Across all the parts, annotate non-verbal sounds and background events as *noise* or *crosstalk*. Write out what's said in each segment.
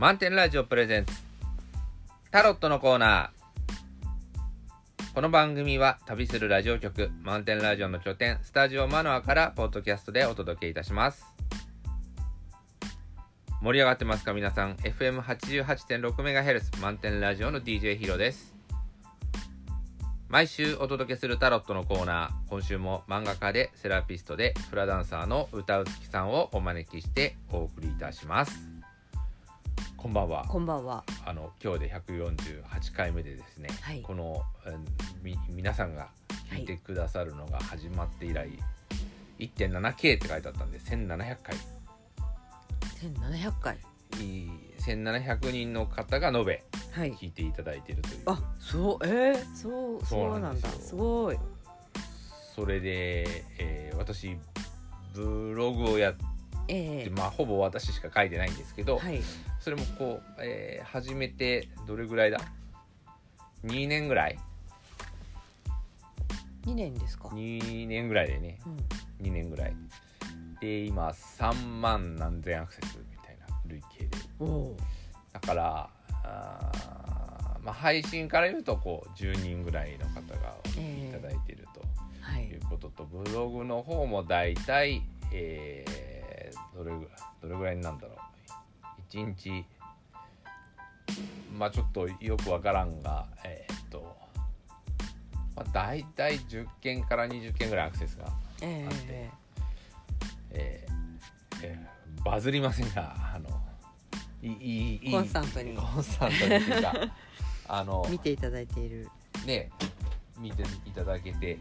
満点ラジオプレゼンツ。タロットのコーナー。この番組は旅するラジオ局満点ラジオの拠点スタジオマノアからポッドキャストでお届けいたします。盛り上がってますか皆さん？FM88.6MHz 満点ラジオの DJ ヒロです。毎週お届けするタロットのコーナー。今週も漫画家でセラピストでフラダンサーの歌うつきさんをお招きしてお送りいたします。こんばんはこんばんは。あの今日で148回目でですね、はいこのうんみ皆さんが聞いてくださるのが始まって以来、1.7K って書いてあったんで1700回千七百回。いい1700人の方が延べはい。聞いていただいているというあ、そう、えー、そう、そそううなんんだ。すごい。それで、えー私ブログをやって、ええまあほぼ私しか書いてないんですけど、はい。それもこう、えー始めてどれぐらいだ？2年ぐらい二年ですか？2年ぐらいでねうん。2年ぐらいで今3万何千アクセスみたいな累計で。だからあーまあ、配信から言うとこう10人ぐらいの方がお聞きいただいているはいという。ことと、ブログの方もだいたい、えーどれぐどれぐらいになんだろう1日。まあちょっとよくわからんがえーっと、まあ、だいたい10件から20件ぐらいアクセスがえあってええ。ーえーバズりませんがあのいいいコンスタントに。コンスタントにっていうか *laughs* あの見ていただいている。ね見ていただけて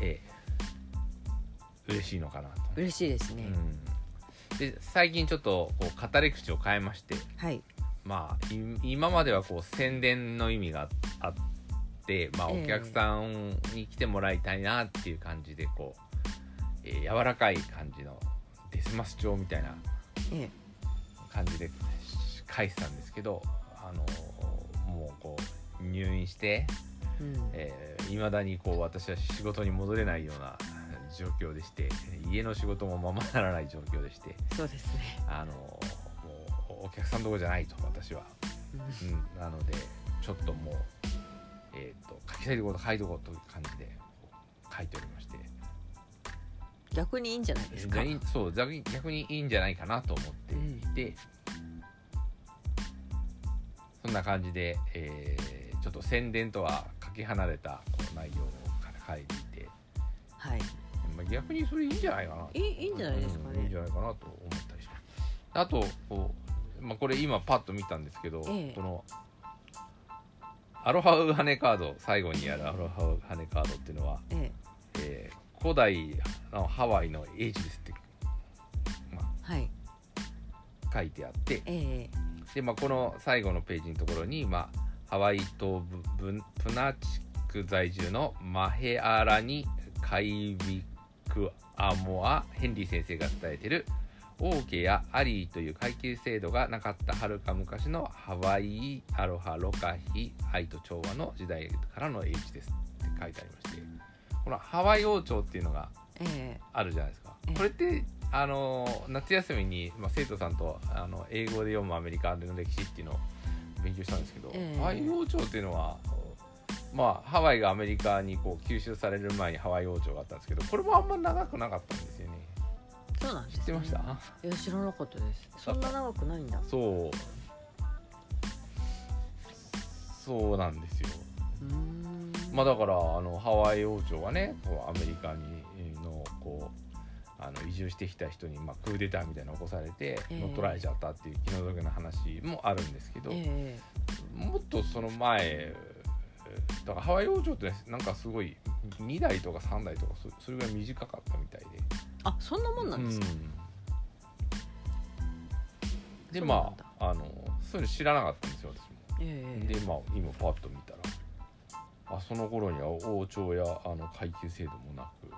えー嬉しいのかなと、嬉しいですね。うん、で最近ちょっとこう語り口を変えましてはい。まあい今まではこう宣伝の意味があって、まあ、ええお客さんに来てもらいたいなっていう感じでこう、えー柔らかい感じのデスマス調みたいなえ感じで書いてたんですけどあのもうこう入院してえうん。えー、未だにこう私は仕事に戻れないような状況でして家の仕事もままならない状況でしてそうですね。あのもうお客さんどころじゃないと私は、うんうん、なのでちょっともう、えー、と書きたいところ書いとこうという感じで書いておりまして逆にいいんじゃないですか？そう逆に逆にいいんじゃないかなと思っていて、そんな感じで、えーちょっと宣伝とはかけ離れたこう内容から書いていて、はい。まあ、逆にそれいいんじゃないかな。いいいいんじゃないですかね。うんいいんじ。ゃないかなと思ったりしますあとこう、まあ、これ今パッと見たんですけど、ええ。このアロハウハネカード最後にあるアロハウハネカードっていうのは、ええ。ー古代のハワイの英字ですって、まえはい。あ、書いてあってええ。で、まあ、この最後のページのところに、まあ、ハワイ島ブブプナ地区在住のマヘアラニ・カイビクアモア・ヘンリー先生が伝えているオーケやアリーという階級制度がなかったはるか昔のハワイアロハロカヒ愛と調和の時代からの英字ですって書いてありましてこのハワイ王朝っていうのがえ。あるじゃないですか。ええ。これってあの夏休みに、まあ、生徒さんとあの英語で読むアメリカの歴史っていうのを勉強したんですけど、ええ。ハワイ王朝っていうのはまあハワイがアメリカにこう吸収される前にハワイ王朝があったんですけどこれもあんま長くなかったんですよねえそうなんです、ね。知ってました、いや知らなかったです。そんな長くないんだ。そうそうなんですよ。まあだからあのハワイ王朝はねこうアメリカにのこうあの移住してきた人に、まあ、クーデターみたいなの起こされてええ乗っ取られちゃったっていう気の毒な話もあるんですけど、えもっとその前だからハワイ王朝ってなんかすごい2代とか3代とかそそれぐらい短かったみたいで。えあそんなもんなんですか。うんでまだああのそういうの知らなかったんですよ私も。ええでまあ今パッと見たらあその頃には王朝やあの階級制度もなく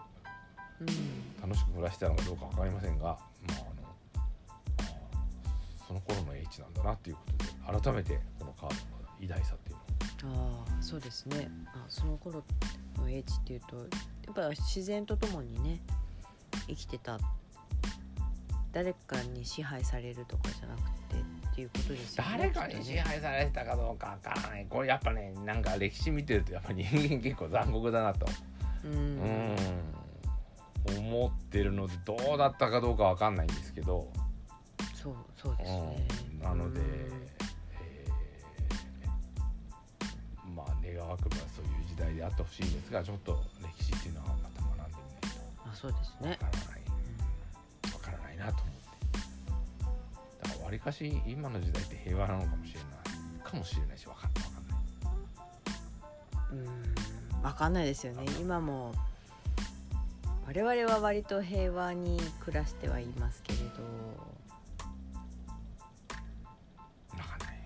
うん。楽しく暮らしてたのかどうか分かりませんが、まあ、あのあその頃の英知なんだなっていうことで改めてこのカードの偉大さっていうのをああそうですね。あその頃の英知っていうとやっぱ自然とともにね生きてた誰かに支配されるとかじゃなくてっていうことですよね誰かに支配されてたかどうかわからない。これやっぱねなんか歴史見てるとやっぱ人間結構残酷だなと。ううん。ん思ってるのでどうだったかどうかわかんないんですけど、そうそうですね。うん、なので、あ願わくばそういう時代であってほしいんですがちょっと歴史っていうのはまた学んでみないとあそうですわね。からないわからないなと思ってだからわりかし今の時代って平和なのかもしれないかもしれないしわかんわかんないうん分かんないですよね。今も我々は割と平和に暮らしてはいますけれど、わかんない。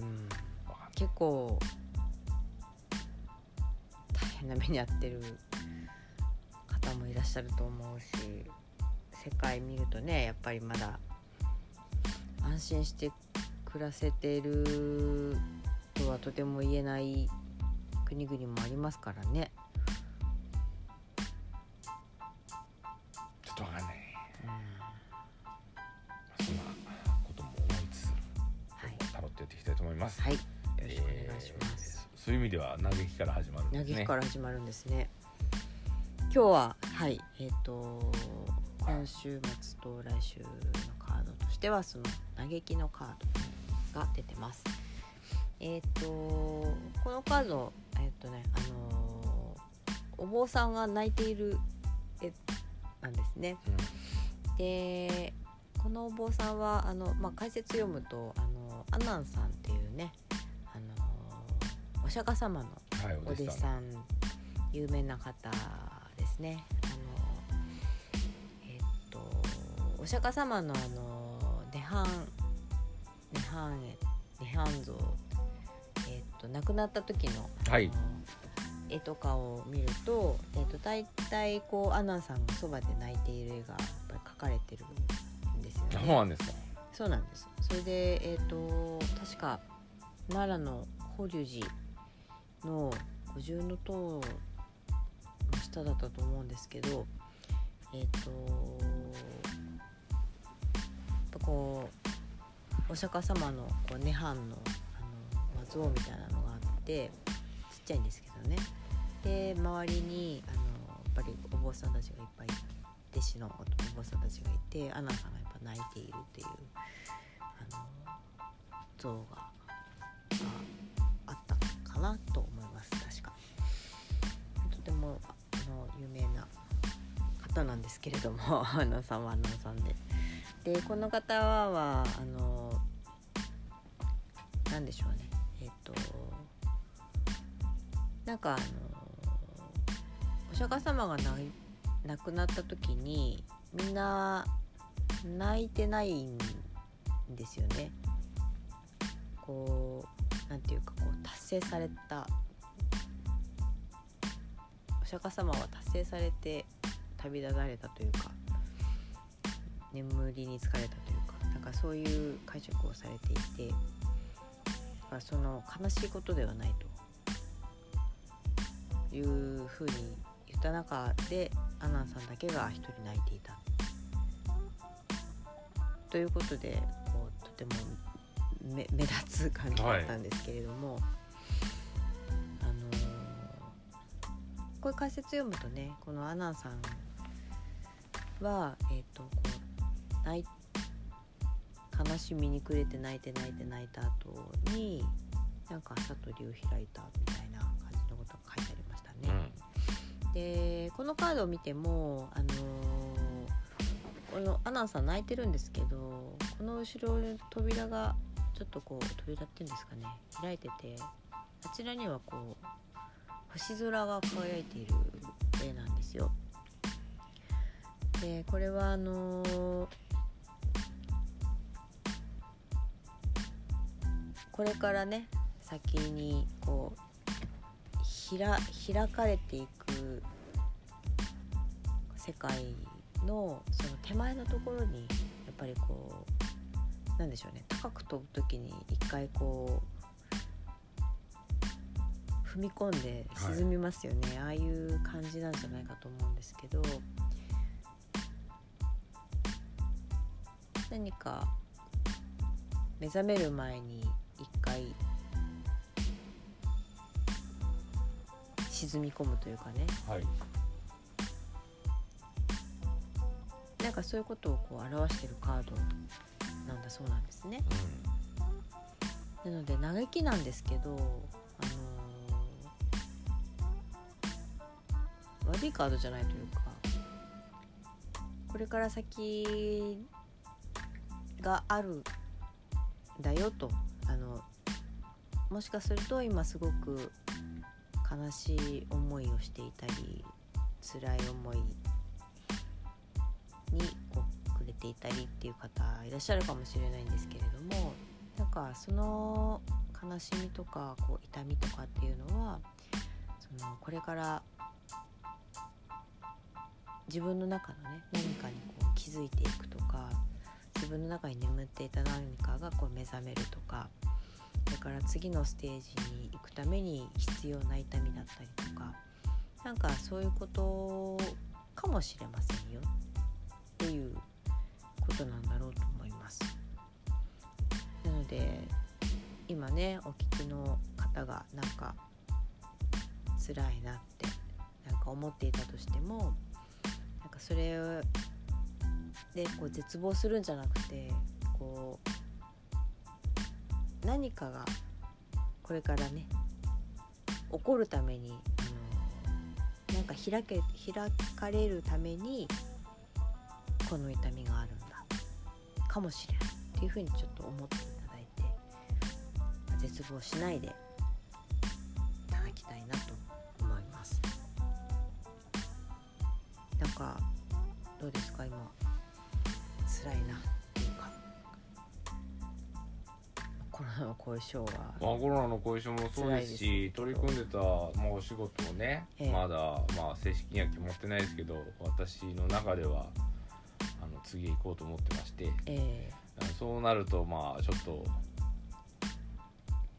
うん、わかんない。結構大変な目に遭ってる方もいらっしゃると思うし世界見るとねやっぱりまだ安心して暮らせてるとはとても言えない国々もありますからね。ちょっとわかんない。うん。そんなことも思いつつはい、タロットやっていきたいと思います、はい、そういう意味では嘆きから始まるんですね嘆きから始まるんですね。今日ははいえっ、と今週末と来週のカードとしてはその嘆きのカードが出てます。えっ、とこのカードえっ、とねあのーお坊さんが泣いている絵なんですね。でこのお坊さんはあの、まあ、解説読むとあのアナンさんっていうねお釈迦様のお弟子さん有名な方ですね。あのえっとお釈迦様のあの涅槃涅槃絵涅槃像えっと亡くなった時の,、はい絵とかを見ると、えっと大体こうアナンさんがそばで泣いている絵がやっぱり描かれてるんですよね。そうなんですかそうなんです。それで、えっ、と、確か奈良の法隆寺の五重の塔の下だったと思うんですけど、えっ、と、やっぱこう、お釈迦様のこう涅槃のあの、像みたいなのがあって、ちっちゃいんですけどね。で、周りに、あの、やっぱりお坊さんたちがいっぱい弟子のお坊さんたちがいてアナさんがやっぱ泣いているっていうあの像があかなと思います。確か。とてもあの有名な方なんですけれども *laughs* アナさんはアナさんで。でこの方はあのなんでしょうね。えっ、となんかあのお釈迦様が亡くなった時にみんな泣いてないんですよね。こうなんていうかこう達成された。お釈迦様は達成されて旅立たれたというか眠りに疲れたというかなんかそういう解釈をされていてだその悲しいことではないと。いうふうに言った中でアナンさんだけが一人泣いていた。ということでこうとても目目立つ感じだったんですけれども、あのーこういう解説読むとねこのアナンさんはえっ、とこう泣い悲しみに暮れて泣いて泣いて泣いた後になんか悟りを開いたみたいな感じのことが書いてありましたね。でこのカードを見ても、あのーこのアナンさん泣いてるんですけどこの後ろに扉がちょっとこう扉っていうんですかね開いててあちらにはこう星空が輝いている絵なんですよ。でこれはあのーこれからね先にこうひら開かれていく世界のその手前のところにやっぱりこうなんでしょうね高く飛ぶ時に一回こう踏み込んで沈みますよね、ああいう感じなんじゃないかと思うんですけど何か目覚める前に一回沈み込むというかね。はい。なんかそういうことをこう表してるカードなんだそうなんですね。なので嘆きなんですけど、あのー悪いカードじゃないというかこれから先があるんだよとあのもしかすると今すごく悲しい思いをしていたり辛い思いにていたりっていう方いらっしゃるかもしれないんですけれどもなんかその悲しみとかこう痛みとかっていうのはそのこれから自分の中のね何かにこう気づいていくとか自分の中に眠っていた何かがこう目覚めるとかそれから次のステージに行くために必要な痛みだったりとかなんかそういうことかもしれませんよっていうことなんだろうと思います。なので今ねお聞きの方がなんか辛いなってなんか思っていたとしてもなんかそれでこう絶望するんじゃなくてこう何かがこれからね起こるためにあのなんか開け開かれるためにこの痛みがあるかもしれないっていうふうにちょっと思っていただいて絶望しないでいただきたいなと思います。なんかどうですか？今辛いなっていうか。コロナの後遺症は。まあ、コロナの後遺症もそうですし取り組んでた、まあ、お仕事をね、ええ。まだ、まあ、正式には決まってないですけど私の中では次へ行こうと思ってましてえあのそうなるとまあちょっと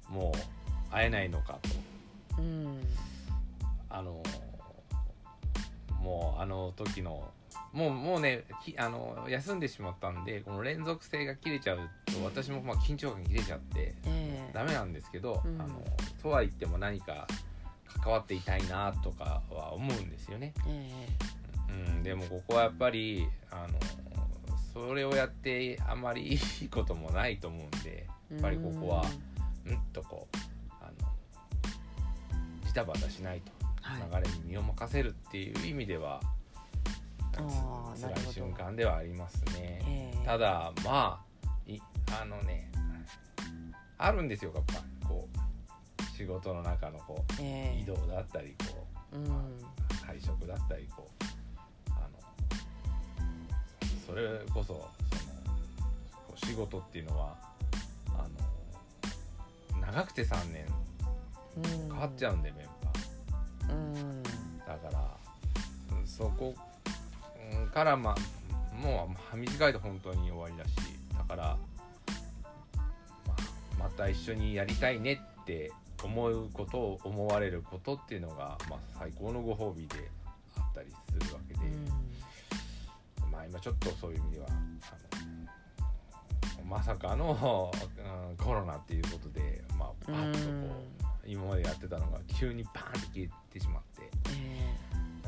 もう会えないのかと。ー、うん。あのもうあの時のもうもうねきあの休んでしまったんでこの連続性が切れちゃうと私もまあ緊張感切れちゃってえダメなんですけど、うん。あのとは言っても何か関わっていたいなとかは思うんですよね、えうん、でもここはやっぱりあのそれをやってあまりいいこともないと思うんでえやっぱりここはうん。とこうあのジタバタしないとはい。流れに身を任せるっていう意味では、辛い瞬間ではありますね。ええ。ただまあいあのねあるんですよやっぱこう仕事の中のこうええ。移動だったりこうん。う会食だったりこうそれこそその仕事っていうのはあの長くて3年うん。変わっちゃうんでメンバー。うん。だからそこうんからまあもう短いと本当に終わりだしだから、まあ、また一緒にやりたいねって思うことを思われることっていうのが、まあ、最高のご褒美であったりするわけで、まあ今ちょっとそういう意味ではあのまさかの、*laughs* うんコロナっていうことで、まあ、パッとこう、今までやってたのが急にバーンって消えてしまって。え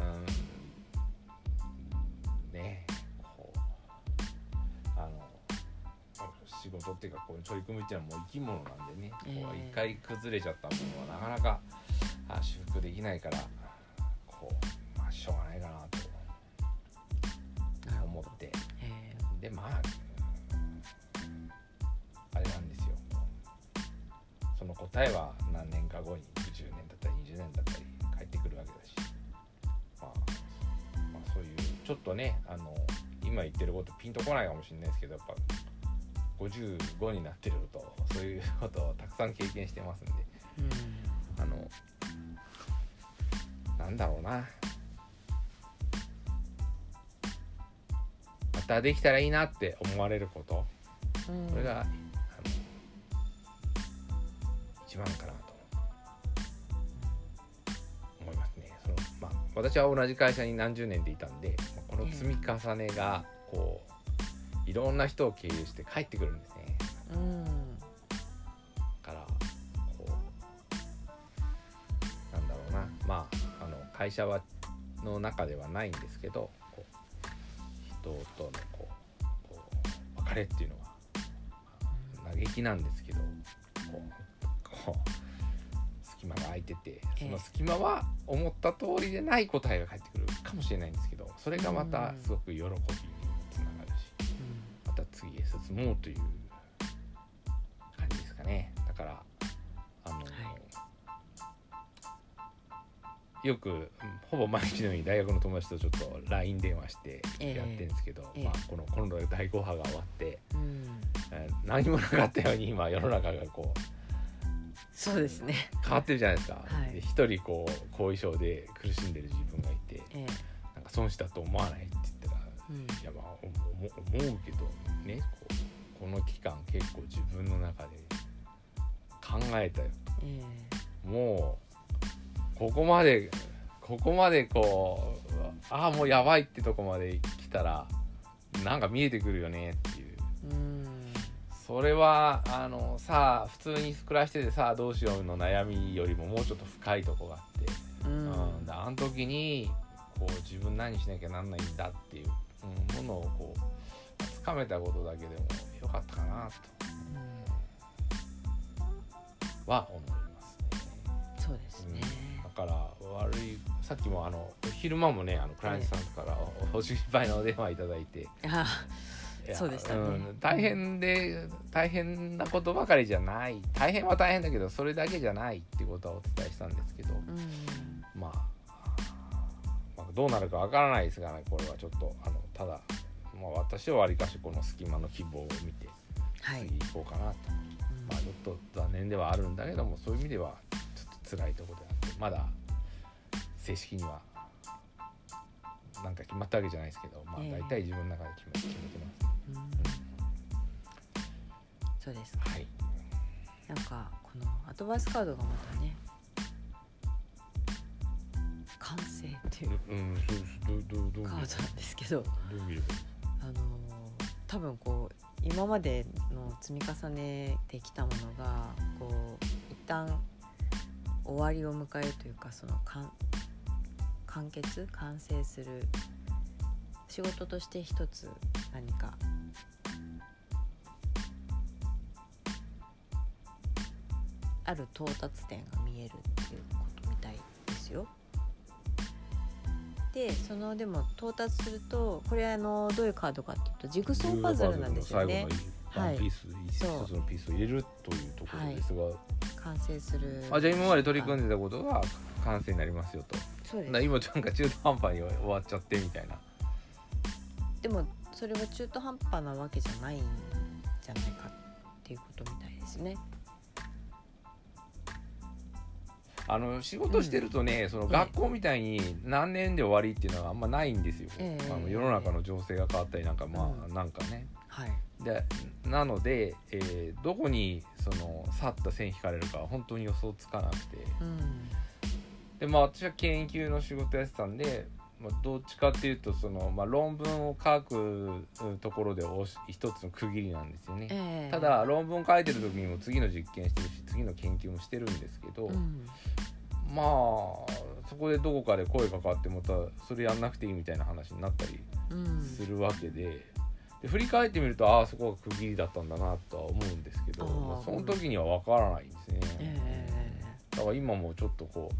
うん。ねこうあの仕事っていうかこう取り組むっていうのはもう生き物なんでね、ええ。こう一回崩れちゃったものはなかなかあ修復できないからこう、まあ、しょうがないかなと思って。えでまああれなんですよ。その答えは何年か後に10年だったり20年だったり返ってくるわけだし、まあ、まあそういうちょっとねあの今言ってることピンとこないかもしれないですけどやっぱ55になってるとそういうことをたくさん経験してますんで。うん。あのなんだろうな日できたらいいなって思われること、うん、これが一番かなと思いますね。その、まあ、私は同じ会社に何十年でいたんでこの積み重ねがこういろんな人を経由して帰ってくるんですね。うん。からなんだろうな。まああの会社はの中ではないんですけど人とのこうこう別れっていうのは嘆きなんですけどこうこう隙間が空いててその隙間は思った通りでない答えが返ってくるかもしれないんですけどそれがまたすごく喜びにもつながるしまた次へ進もうという感じですかね。だからよくうんほぼ毎日のように大学の友達とちょっと LINE 電話してええ。やってるんですけど、ええ。まあ、このこの第5波が終わって、うん。えー何もなかったように今世の中がこうそうですね。変わってるじゃないですか。はい。人こう後遺症で苦しんでる自分がいてえなんか損したと思わないって言ったらえうん。いやまあ思うけどねこうこの期間結構自分の中で考えたよ。え。もうここまでここまでこうああもうやばいってとこまで来たらなんか見えてくるよねっていう。それはあのさあ普通に暮らしててさあどうしようの悩みよりももうちょっと深いとこがあって、ううん。あの時にこう自分何しなきゃなんないんだっていう、うん、ものをこうつかめたことだけでもよかったかなと。は思いますね。そうですね。だから悪いさっきもあの昼間もねあのクライアントさんからおお心配のお電話いただいて、そうでしたね。ん大変で大変なことばかりじゃない。大変は大変だけどそれだけじゃないっていうことはお伝えしたんですけど、うんまあ、まあどうなるかわからないですがねこれはちょっとあのただ、まあ、私はわりかしこの隙間の希望を見てはい。次行こうかなと、まあちょっと残念ではあるんだけどもそういう意味ではちょっと辛いところでまだ正式にはなんか決まったわけじゃないですけど、まあええ。大体自分の中で決め決めてます。うん。そうですか。はい。なんかこのアドバイスカードがまたね完成っていうカードなんですけどあのー多分こう今までの積み重ねてきたものがこう一旦終わりを迎えるというかその完完結完成する仕事として一つ何かある到達点が見えるっていうことみたいですよ。でそのでも到達するとこれあのどういうカードかっていうとジグソーパズルなんですよねワンピース、一つのピースを入れるというところですが、完成するあじゃあ今まで取り組んでたことが完成になりますよと。そうですな今なんか中途半端に終わっちゃってみたいな。でもそれは中途半端なわけじゃないんじゃないかっていうことみたいですね。あの仕事してるとね、その学校みたいに何年で終わりっていうのはあんまないんですよ。ええあの世の中の情勢が変わったりなんかまあ、うんなんかね。はい。でなので、えーどこにその去った線引かれるかは本当に予想つかなくてうん。でまあ私は研究の仕事やってたんで、まあ、どっちかっていうとその、まあ、論文を書くうんところでおし一つの区切りなんですよね。ええただ論文書いてる時にも次の実験してるし次の研究もしてるんですけど、うん。まあそこでどこかで声かかってまたそれやんなくていいみたいな話になったりうん。するわけで,、で振り返ってみるとああそこが区切りだったんだなとは思うんですけどまあ、その時には分からないんですね、えだから今もちょっとこ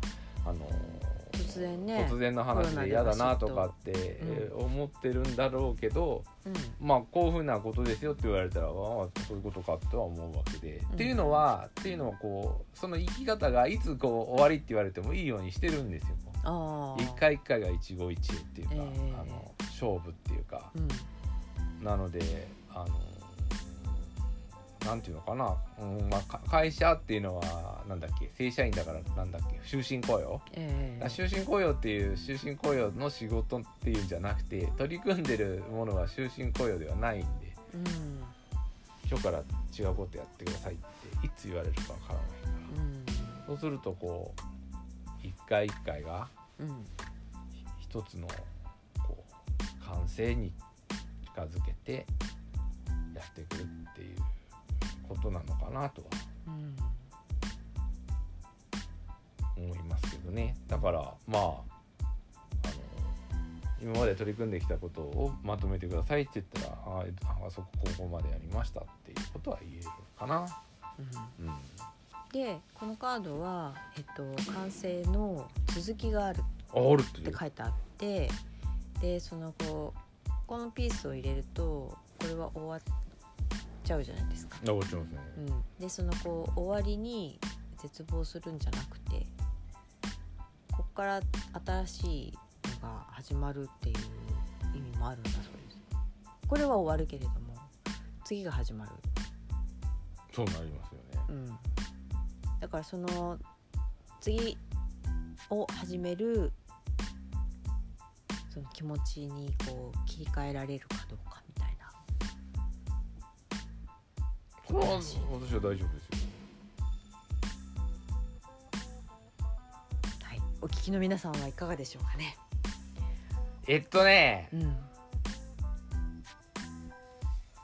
うあのー突然ね突然の話で嫌だなととかって、えー思ってるんだろうけどえうん。まあこういうふうなことですよって言われたらああそういうことかとは思うわけで、うんっていうのはっていうのはこうその生き方がいつこう終わりって言われてもいいようにしてるんですよ。一。回一回が一期一会っていうか、ええあの勝負っていうかうん。なのであのなんていうのかな、うんまあ、か会社っていうのはなんだっけ？正社員だからなんだっけ？終身雇用？ええ。終身雇用っていう終身雇用の仕事っていうんじゃなくて取り組んでるものは終身雇用ではないんでうん。今日から違うことやってくださいっていつ言われるかわからないから。うん。そうするとこう一回一回がうん。一つのこう完成に近づけてやってくるっていうことなのかなとはうん。思いますけどどねだからまああの今まで取り組んできたことをまとめてくださいって言ったらああそこここまでやりましたっていうことは言えるかな。うんうん、でこのカードは、えっと、完成の続きがあるって書いてあってでそのこうこのピースを入れるとこれは終わっちゃうじゃないですか。あ落ちますね。うん、でそのこう終わりに絶望するんじゃなくてこっから新しいのが始まるっていう意味もあるんだそうです。これは終わるけれども次が始まる。そうなりますよね。うん、だからその次を始めるその気持ちにこう切り替えられるかどうかみたいな。これは私は大丈夫ですよ。はい、お聞きの皆さんはいかがでしょうかね。えっとね。うん、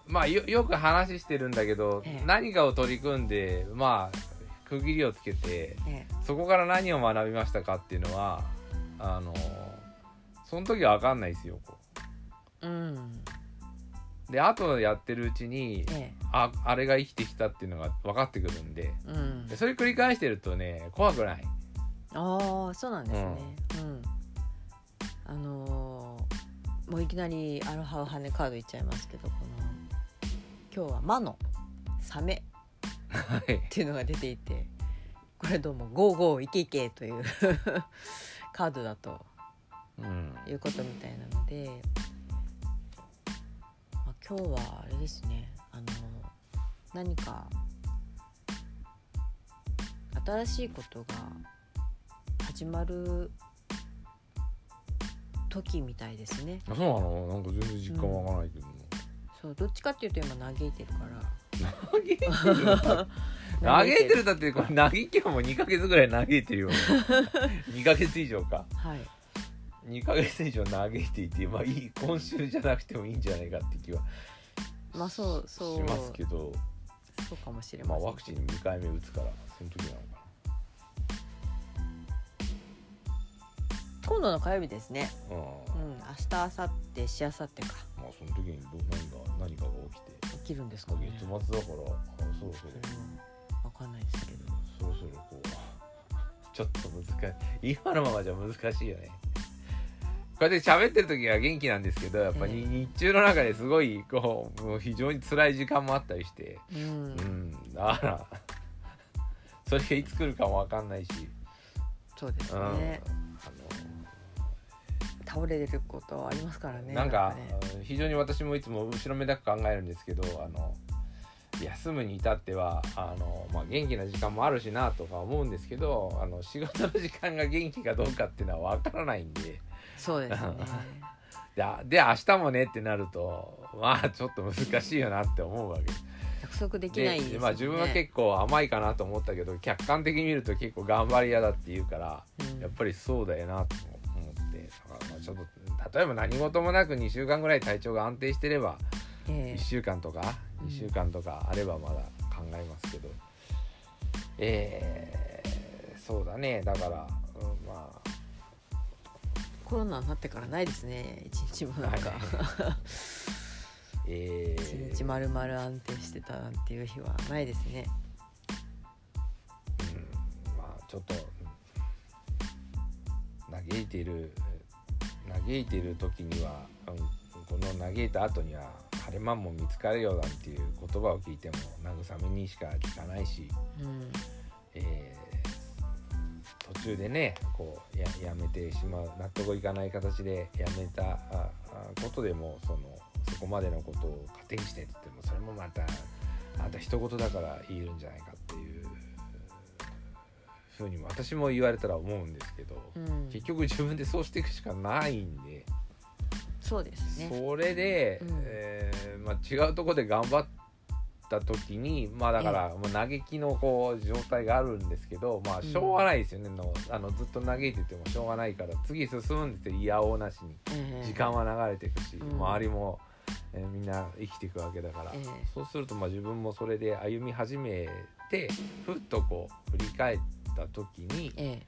まあよよく話してるんだけど、ええ。何かを取り組んでまあ区切りをつけてえそこから何を学びましたかっていうのはあのその時は分かんないですよ。こえ、うん、うで後やってるうちにえああれが生きてきたっていうのが分かってくるんで。え、うん。で、それ繰り返してるとね怖くない。ああ、そうなんですね。うん、あのーもういきなりアロハオハネカードいっちゃいますけど、この今日は魔のサメはい。っていうのが出ていてこれどうも「ゴーゴーいけいけ」という *laughs* カードだとうんいうことみたいなので、まあ、今日はあれですね。あの何か新しいことが始まる時みたいですね。あそうなの？なんか全然実感湧かないけど、そうどっちかっていうと今嘆いてるから。嘆いてる *laughs* 嘆いてる。だってこれ嘆きはもう2ヶ月ぐらい嘆いてるよ。2ヶ月以上か。はい2ヶ月以上嘆いていてまあいい今週じゃなくてもいいんじゃないかって気はまあそうそう。しますけど。そうかもしれまません。あワクチン2回目打つからその時なのか今度の火曜日ですね。なうんうん明日明後日しあさってか。まあその時にど何が何かが起きて起きるんですかね。月末だからあそろそろうんわかんないですけど。そろそろこう *laughs* ちょっと難しい。今のままじゃ難しいよね。こうやって喋ってる時は元気なんですけどやっぱりええ日中の中ですごいこうもう非常に辛い時間もあったりして。うん。うん。だから *laughs* それがいつ来るかも分かんないし、そうですうん。ねあ倒れることはありますからのねなんかね。非常に私もいつも後ろめたく考えるんですけどあの休むに至ってはあの、まあ、元気な時間もあるしなとか思うんですけどあの仕事の時間が元気かどうかっていうのは分からないんでそうですね。*laughs* であで明日もねってなるとまあちょっと難しいよなって思うわけ。約束できないですよね。まあ、自分は結構甘いかなと思ったけど客観的に見ると結構頑張り屋だって言うからうん。やっぱりそうだよなと思って。だからまあちょっと例えば何事もなく2週間ぐらい体調が安定してればえ1週間とかうん。2週間とかあればまだ考えますけど、えーそうだね。だから、うん、まあえコロナになってからないですね。一日もなんか。はい。えー。一日まるまる安定してたなんていう日はないですね。うん。まあちょっとうん嘆いている嘆いている時には、うんこの嘆いた後には晴れ間も見つかるよなんていう言葉を聞いても慰めにしか聞かないし、うん。えー途中でねこうややめてしまう納得いかない形でやめたことでもそのそこまでのことを糧にしてって言ってもそれもまたあんた一言だから言えるんじゃないかっていうふうにも私も言われたら思うんですけど、うん。結局自分でそうしていくしかないんで、そうですね。それで、うん。えーまあ、違うところで頑張った時にまあだからもう嘆きのこう状態があるんですけどまあしょうがないですよね、のあのずっと嘆いててもしょうがないから次進むんですよ。いやおうなしに。ええ。時間は流れていくし、うん。周りも、えーみんな生きていくわけだから、ええ。そうするとまあ自分もそれで歩み始めてふっとこう振り返った時に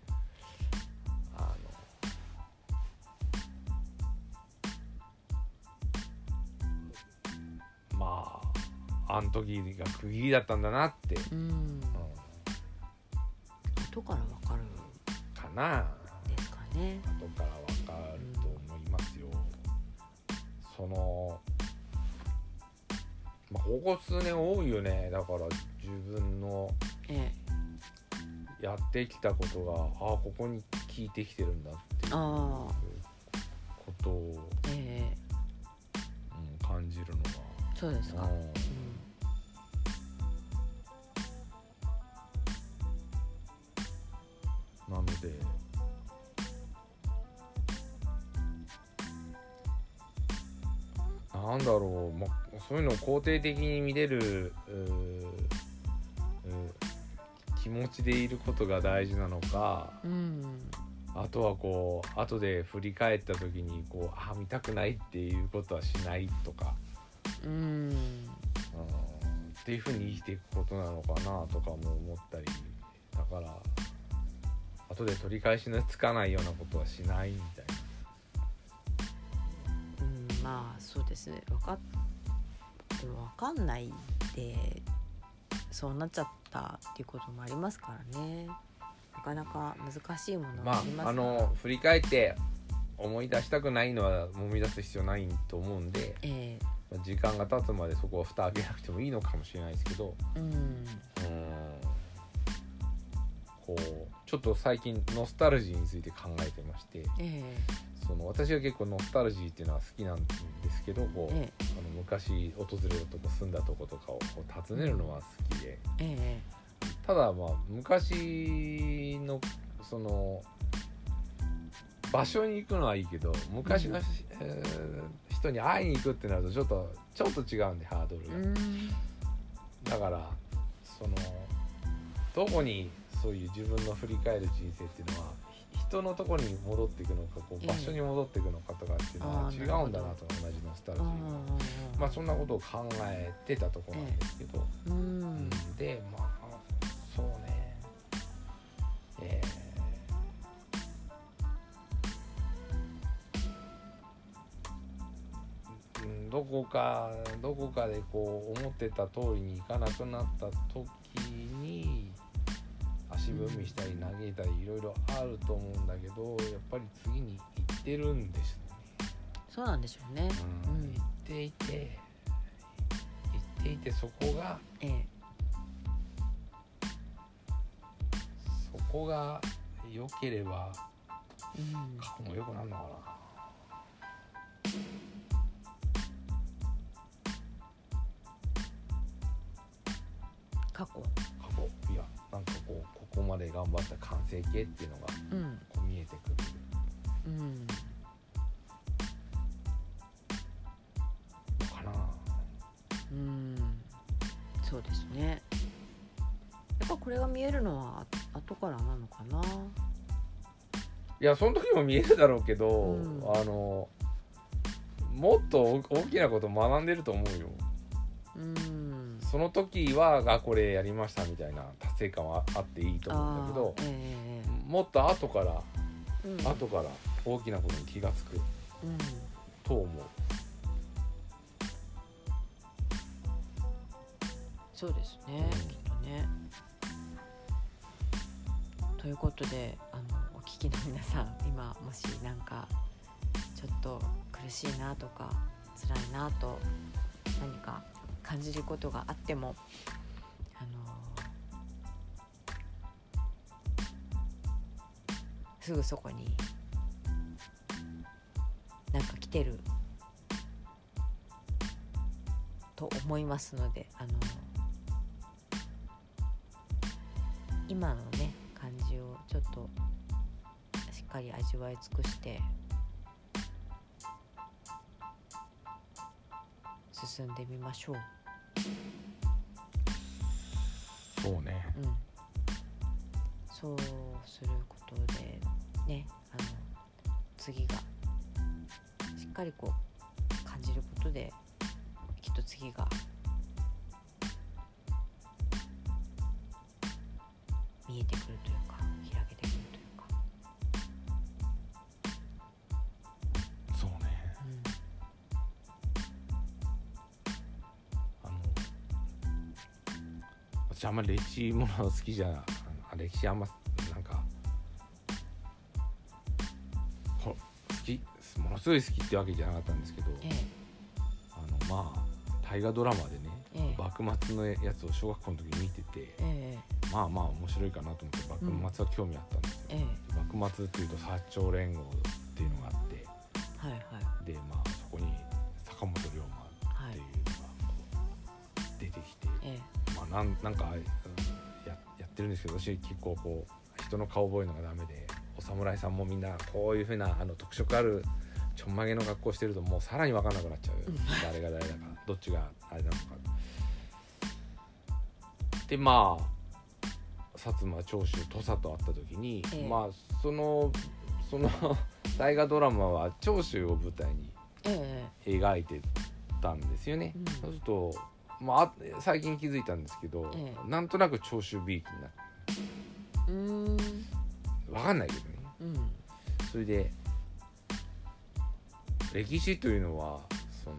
あん時が区切りだったんだなって、うん。うん後からわかる。んかな。ですかね。後からわかると思いますよ、その、まあ、ここ数年多いよね。だから自分のええ。やってきたことがああここに効いてきてるんだっていうあことを、あええ。うん、感じるのそうですか、うんなんだろう、ま、そういうのを肯定的に見れる気持ちでいることが大事なのかうん。あとはこう後で振り返った時にこうあ見たくないっていうことはしないとか、うん。うん、っていうふうに生きていくことなのかなとかも思ったり。だから後で取り返しのつかないようなことはしないみたいまあそうですね。分かっでも分かんないでそうなっちゃったっていうこともありますからね。なかなか難しいものまがありますああの振り返って思い出したくないのは思い出す必要ないと思うんでえまあ時間が経つまでそこは蓋開けなくてもいいのかもしれないですけど。えうん。うんこうちょっと最近ノスタルジーについて考えてましてえその私は結構ノスタルジーっていうのは好きなんですけどこう、ええ。あの昔訪れるとこ住んだとことかをこう訪ねるのは好きで。ええ。ただまあ昔のその場所に行くのはいいけど昔の、うん。えー人に会いに行くってなるとちょっとちょっと違うんでハードルえが。うん。だからそのどこにそういう自分の振り返る人生っていうのはひ人のところに戻っていくのかこええう場所に戻っていくのかとかっていうのは違うんだなと同じノスタルジーあはあまあそんなことを考えてたところなんですけど、ううん。んでまあそうね。えーうんどこかどこかでこう思ってた通りにいかなくなった時に足踏みしたり投げたりいろいろあると思うんだけどやっぱり次に行ってるんですよね。そうなん。でしょうねうん。うん。行っていて行っていてそこがええそこが良ければうん。過去も良くなるのかな過去ここまで頑張った完成形っていうのがうんこう見えてくるうん。かなうん。そうですねやっぱこれが見えるのはあ後からなのかないやその時も見えるだろうけど、うん。あのもっと大大きなこと学ん。でると思うようん。その時はあこれやりましたみたいな達成感はあっていいと思うんだけどええもっと後からええうん。後から大きなことに気が付く。うん。と思うそうですね、うん。きっとね。ということであのお聞きの皆さん今もしなんかちょっと苦しいなとか辛いなと何か感じることがあってもあのすぐそこになんか来てると思いますのであの今のね感じをちょっとしっかり味わい尽くして進んでみましょう。そうねうん、そうすることでねあの次がしっかりこう感じることできっと次がまり歴史もの好きじゃあ歴史あんまなんかほ好きものすごい好きってわけじゃなかったんですけどえあのまあ大河ドラマでねええ。え幕末のやつを小学校の時に見ててえまあまあ面白いかなと思って幕末は興味あったんですよ、ええ。幕末っていうと薩長連合っていうのがあってはいはい。でまあそこに坂本なんなんかうんややってるんですけど私結構こう人の顔覚えるのがダメでお侍さんもみんなこういうふうなあの特色あるちょんまげの格好してるともうさらに分かんなくなっちゃううん。誰が誰だか。どっちがあれなのか。でまあ薩摩長州土佐と会った時に、ええ。まあそのその *laughs* 大河ドラマは長州を舞台にええ。描いてたんですよね、うん。そうすると、まああ、最近気づいたんですけど、ええ。なんとなく長州ビーキになってえうーん。分かんないけどね。うん。それで歴史というのはその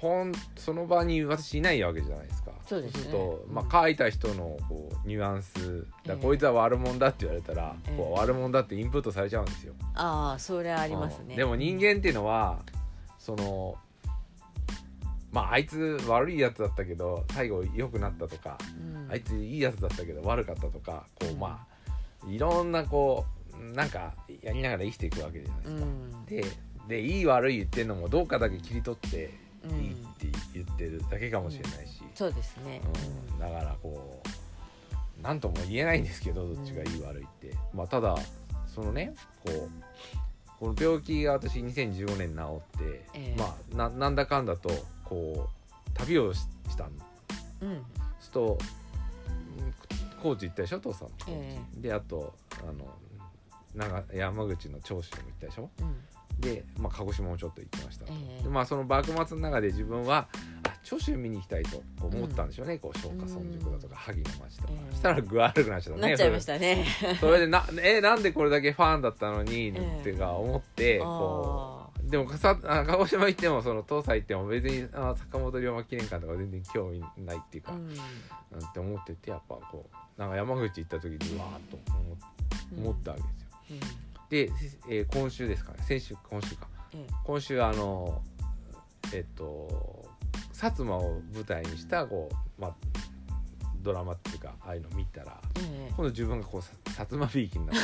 本その場に私いないわけじゃないですか。そうですね。と、うん。まあ、書いた人のこうニュアンスこいつは悪者だって言われたら、ええ。こう悪者だってインプットされちゃうんですよ。ああそれありますね。うん。でも人間っていうのはそのまああいつ悪いやつだったけど最後良くなったとか、うん。あいついいやつだったけど悪かったとかこううん。まあいろんなこうなんかやりながら生きていくわけじゃないですか。うん。ででいい悪い言ってるのもどうかだけ切り取ってうん。いいって言ってるだけかもしれないし、そうですね。うん。だからこう何とも言えないんですけどどっちがいい悪いって、まあただそのねこうこの病気が私2015年治って、ええ。まあななんだかんだとこう旅をししたのうん。するとうん高知行ったでしょ父さんえ。であとあの長山口の長州も行ったでしょ。うんで、まあ、鹿児島もちょっと行きましたと、ええ。でまあその幕末の中で自分はあ長州見に行きたいと思ったんでしょうね、こう松下村塾だとか萩の町とか、ええ。そしたら具合悪くなっちゃったね。なっちゃいましたね。それそれでなえなんでこれだけファンだったのに、ええ。ってか思ってこう。でもさあ鹿児島行ってもその東西行っても別にあ坂本龍馬記念館とか全然興味ないっていうか、うん。なんて思っててやっぱこうなんか山口行った時にうわーっと思思ったわけですよ。うんで、えー今週ですかね。先週今週か。え今週あのえっと薩摩を舞台にしたこう、まあ、ドラマっていうかああいうの見たらええ。今度自分がこうさ薩摩びいきになって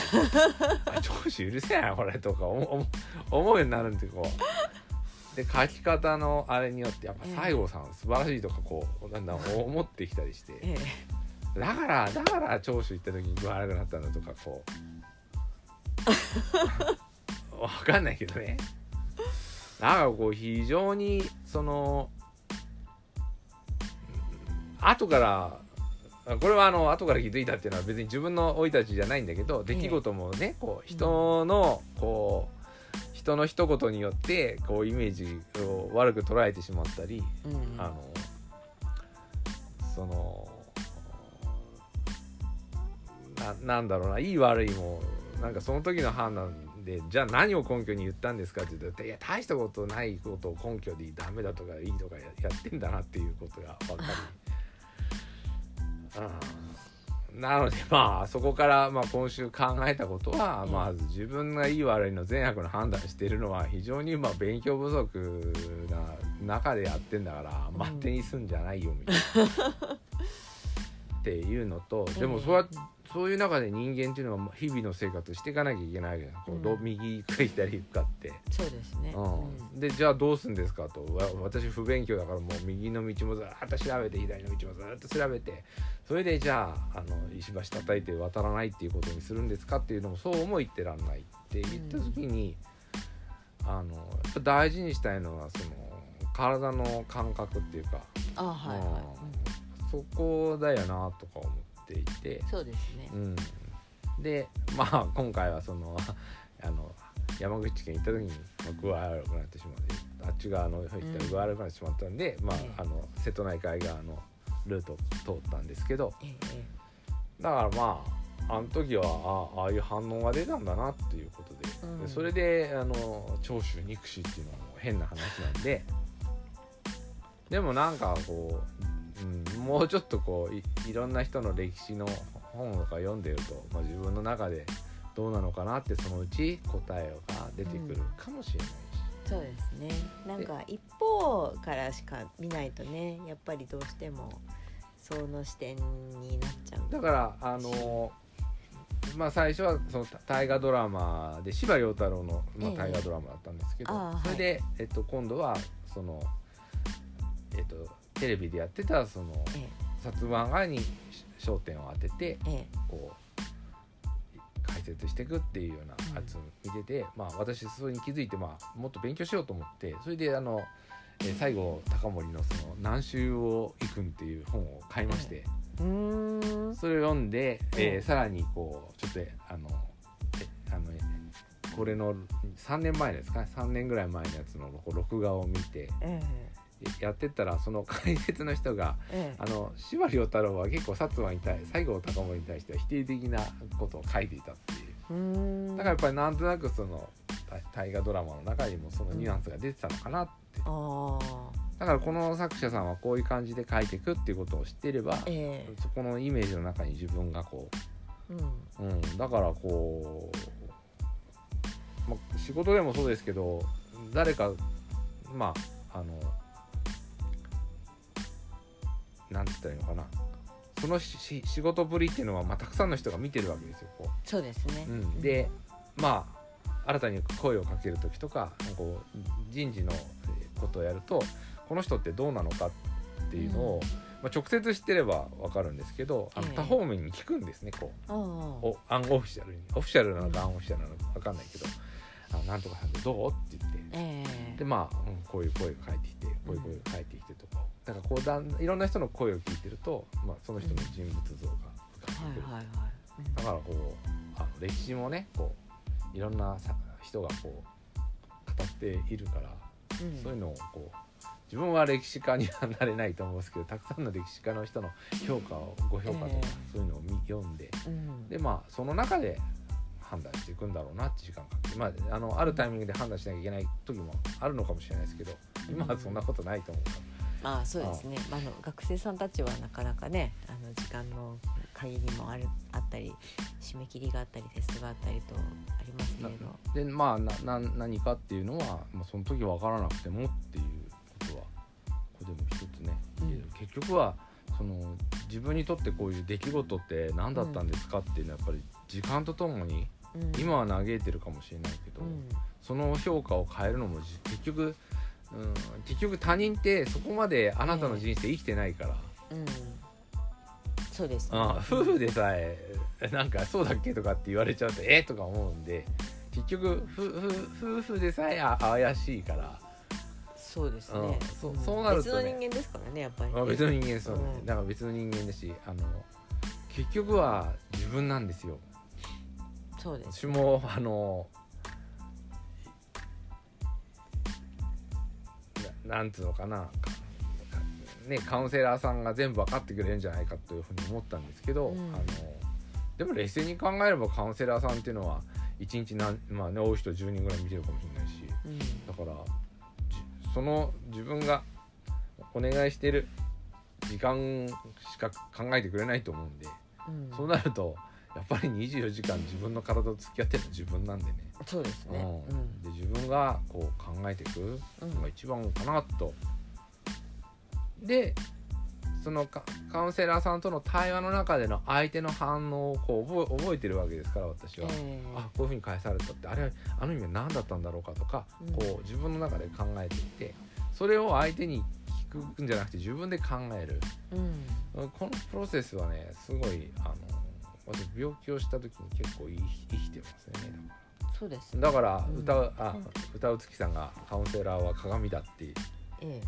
*laughs* あ長州許せないなこれとか思思思うようになるんでこう。で書き方のあれによってやっぱ西郷さん素晴らしいとかこうなんだ *laughs* 思ってきたりして。ええ。だからだから長州行った時に具合悪くなったんだとかこうわかんないけどね。だからこう非常にそのうん後からこれはあの後から気づいたっていうのは別に自分の生い立ちじゃないんだけど出来事もねこう人のこう人の一言によってこうイメージを悪く捉えてしまったりうん。あのそのななんだろうないい悪いもなんかその時の判断でじゃあ何を根拠に言ったんですかって言ったらいや大したことないことを根拠でダメだとかいいとかややってんだなっていうことが分かり。*laughs* うんなのでまあそこからまあ今週考えたことはうんまず自分がいい悪いの善悪の判断してるのは非常にまあ勉強不足な中でやってんだからうん待ってにすんじゃないよみたいな。*laughs* っていうのとでもうんそうやそういう中で人間っていうのは日々の生活していかなきゃいけないわけだ。こうどううん。右行くか左行くかって。そうですね。うん、でじゃあどうすんですかと。わ私不勉強だからもう右の道もずーっと調べて左の道もずーっと調べてそれでじゃああの石橋叩いて渡らないっていうことにするんですかっていうのもそうも言ってらんないって言った時に、あのやっぱ大事にしたいのはその体の感覚っていうか、あはいはい、うん。そこだよなとか思っていてうん、。そうですね。うん、でまあ今回はそのあの山口県行った時にまあ具合悪くなってしまってあっち側の方行ったら具合悪くなってしまったんで、まええ。ああの瀬戸内海側のルートを通ったんですけどえええだからまああの時はあああいう反応が出たんだなっていうことで,で、うん。それであの長州憎しっていうのはもう変な話なんででもなんかこう、うん、もうちょっとこういいろんな人の歴史の本とか読んでると、まあ、自分の中でどうなのかなってそのうち答えが出てくるかもしれないし、そうですね。なんか一方からしか見ないとねやっぱりどうしてもその視点になっちゃう。だからあのまあ最初はその大河ドラマで司馬遼太郎の、まあ、ええ。大河ドラマだったんですけど、ああそれで、えっと、今度はその、えっと、テレビでやってたそのえ薩摩川に焦点を当ててええ。こう解説していくっていうようなやつを見てて、まあ私それに気づいて、まあ、もっと勉強しようと思ってそれであの、えー西郷隆盛のその「南州を行くん」っていう本を買いまして、それを読んで、えーうんさらにこうちょっとあのえあのこれの3年前ですかね。3年ぐらい前のやつの録画を見てえやってったらその解説の人がええ。あの司馬遼太郎は結構薩摩に対西郷隆盛に対しては否定的なことを書いていたっていう。だからやっぱりなんとなくその大大河ドラマの中にもそのニュアンスが出てたのかなって。ああだからこの作者さんはこういう感じで書いていくっていうことを知っていればええ。そこのイメージの中に自分がこうん。う、うん、だからこう、まあ、仕事でもそうですけど誰かまああのなんて言ったらいいのかな。その仕事ぶりっていうのは、まあ、たくさんの人が見てるわけですよ。こそうですね。ううん、でまあ新たに声をかける時とかこう人事のことをやるとこの人ってどうなのかっていうのを、まあ、直接知ってれば分かるんですけどあのええ。多方面に聞くんですねこう。ああおアンオフィシャルに。オフィシャルなのかアンオフィシャルなのか分かんないけど「あなんとかさんでどう?」って言って。ええ。でまあ、うんこういう声が返ってきてこういう声が返ってきてとか。だからこうだんいろんな人の声を聞いてると、まあ、その人の人物像が浮かんでくる、はいはいはい。だからこうあの歴史もねこういろんなさ人がこう語っているから、うん。そういうのをこう自分は歴史家にはなれないと思うんですけどたくさんの歴史家の人の評価をご評価とか、ええ。そういうのを見読んで。うん。でまあその中で判断していくんだろうなって時間か。けて、まあ、あのあるタイミングで判断しなきゃいけない時もあるのかもしれないですけど今はそんなことないと思う。から。まあそうですね、まあ、あの学生さんたちはなかなかねあの時間の限りもあるあったり締め切りがあったりテストがあったりとありますけれど。でまあなな何かっていうのは、まあ、その時分からなくてもっていうことはここでも一つね、うん。結局はその自分にとってこういう出来事って何だったんですかっていうのはやっぱり時間とともにうん。今は嘆いてるかもしれないけど、うん。その評価を変えるのもじ結局、うん、結局他人ってそこまであなたの人生生きてないから、うん。そうですね。あ夫婦でさえなんかそうだっけとかって言われちゃうとえとか思うんで結局夫婦でさえあ怪しいから。そうですね、うん。そうなるとね。別の人間ですからねやっぱり。ね、あ別の人間そう。ね、うん。だから別の人間だしあの結局は自分なんですよそうです。私もあのななんつうのかな。ねカウンセラーさんが全部分かってくれるんじゃないかというふうに思ったんですけど、うん。あのでも冷静に考えればカウンセラーさんっていうのは1日なんまあね多い人10人ぐらい見てるかもしれないしうん。だからじその自分がお願いしてる時間しか考えてくれないと思うんで、うん。そうなるとやっぱり24時間自分の体と付き合ってるのは自分なんでね、そうですね。うん。で自分がこう考えていくうんのが一番かなと。でそのカカウンセラーさんとの対話の中での相手の反応をこう覚え覚えてるわけですから私は。ええ。あこういうふうに返されたって。あれあの意味は何だったんだろうかとか、うん。こう自分の中で考えていってそれを相手に聞くんじゃなくて自分で考える。うん。このプロセスはねすごいあの私病気をした時に結構生き生きてますよねそうですね。だからうん。歌う、ん歌う月さんがカウンセラーは鏡だってええ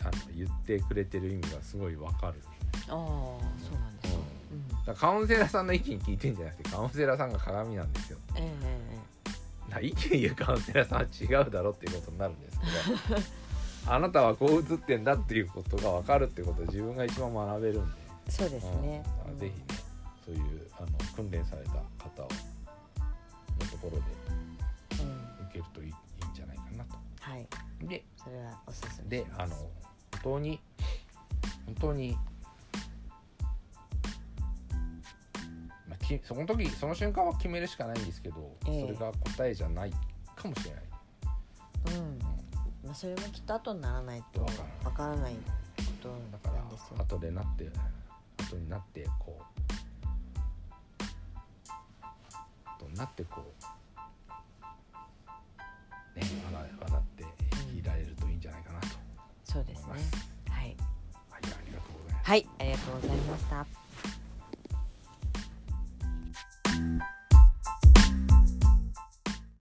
あの言ってくれてる意味がすごいわかる。ああそうなんですか、うん。だからカウンセラーさんの意見聞いてんじゃなくてカウンセラーさんが鏡なんですよ。えええな意見言うカウンセラーさんは違うだろっていうことになるんですけど *laughs* あなたはこう映ってんだっていうことが分かるってことを自分が一番学べるんで、えそうですね。うん、ぜひねそういうあの訓練された方をのところでうん、うん受けるといいんじゃないかなと。はいでそれはおすすめであの本当に本当に、まあ、きその時その瞬間は決めるしかないんですけど、ええそれが答えじゃないかもしれない。うんまあ、それもきっと後にならないとわからないわからないことだからなんですよ。後でなって後になってこうなってこうね笑笑っていられるといいんじゃないかなとそうですね。はい、はい、ありがとうございます。はい、ありがとうございました。